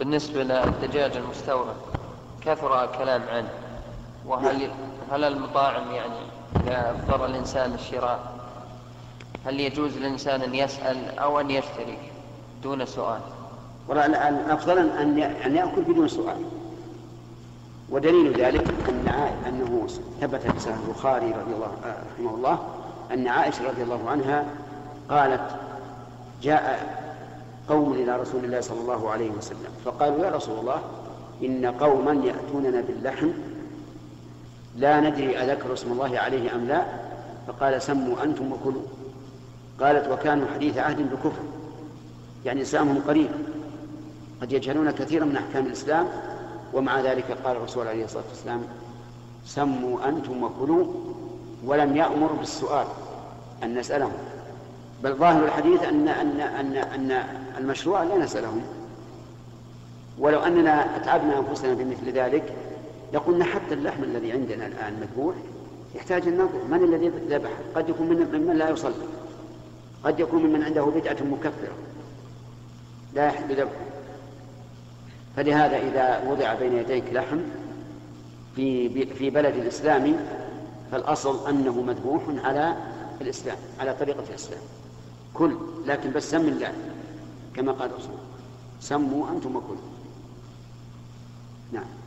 بالنسبة للدجاج المستورد كثر الكلام عنه. وهل هل المطاعم يعني إذا اضطر الإنسان الشراء؟ هل يجوز للإنسان أن يسأل أو أن يشتري دون سؤال؟ والله الأفضل أن أن يأكل بدون سؤال. ودليل ذلك أن أنه ثبت في صحيح البخاري رضي الله رحمه الله أن عائشة رضي الله عنها قالت جاء قوم إلى رسول الله صلى الله عليه وسلم. فقالوا يا رسول الله إن قوما يأتوننا باللحم لا ندري أذكر اسم الله عليه أم لا. فقال سموا أنتم وكلوا. قالت وكانوا حديث عهد بكفر يعني إسلامهم قريب. قد يجهلون كثيرا من أحكام الإسلام. ومع ذلك قال الرسول عليه الصلاة والسلام سموا أنتم وكلوا ولم يأمر بالسؤال أن نسألهم. بل ظاهر الحديث أن أن أن أن المشروع لا نسألهم ولو أننا أتعبنا أنفسنا بمثل ذلك لقلنا حتى اللحم الذي عندنا الآن مذبوح يحتاج النظر من الذي ذبح؟ قد يكون من من لا يصلي. قد يكون ممن عنده بدعة مكفرة. لا يحل ذبحه. فلهذا إذا وضع بين يديك لحم في في بلد الإسلام فالأصل أنه مذبوح على الإسلام على طريقة الإسلام. كل لكن بس سم الله كما قال الرسول سموا أنتم وكلوا. نعم.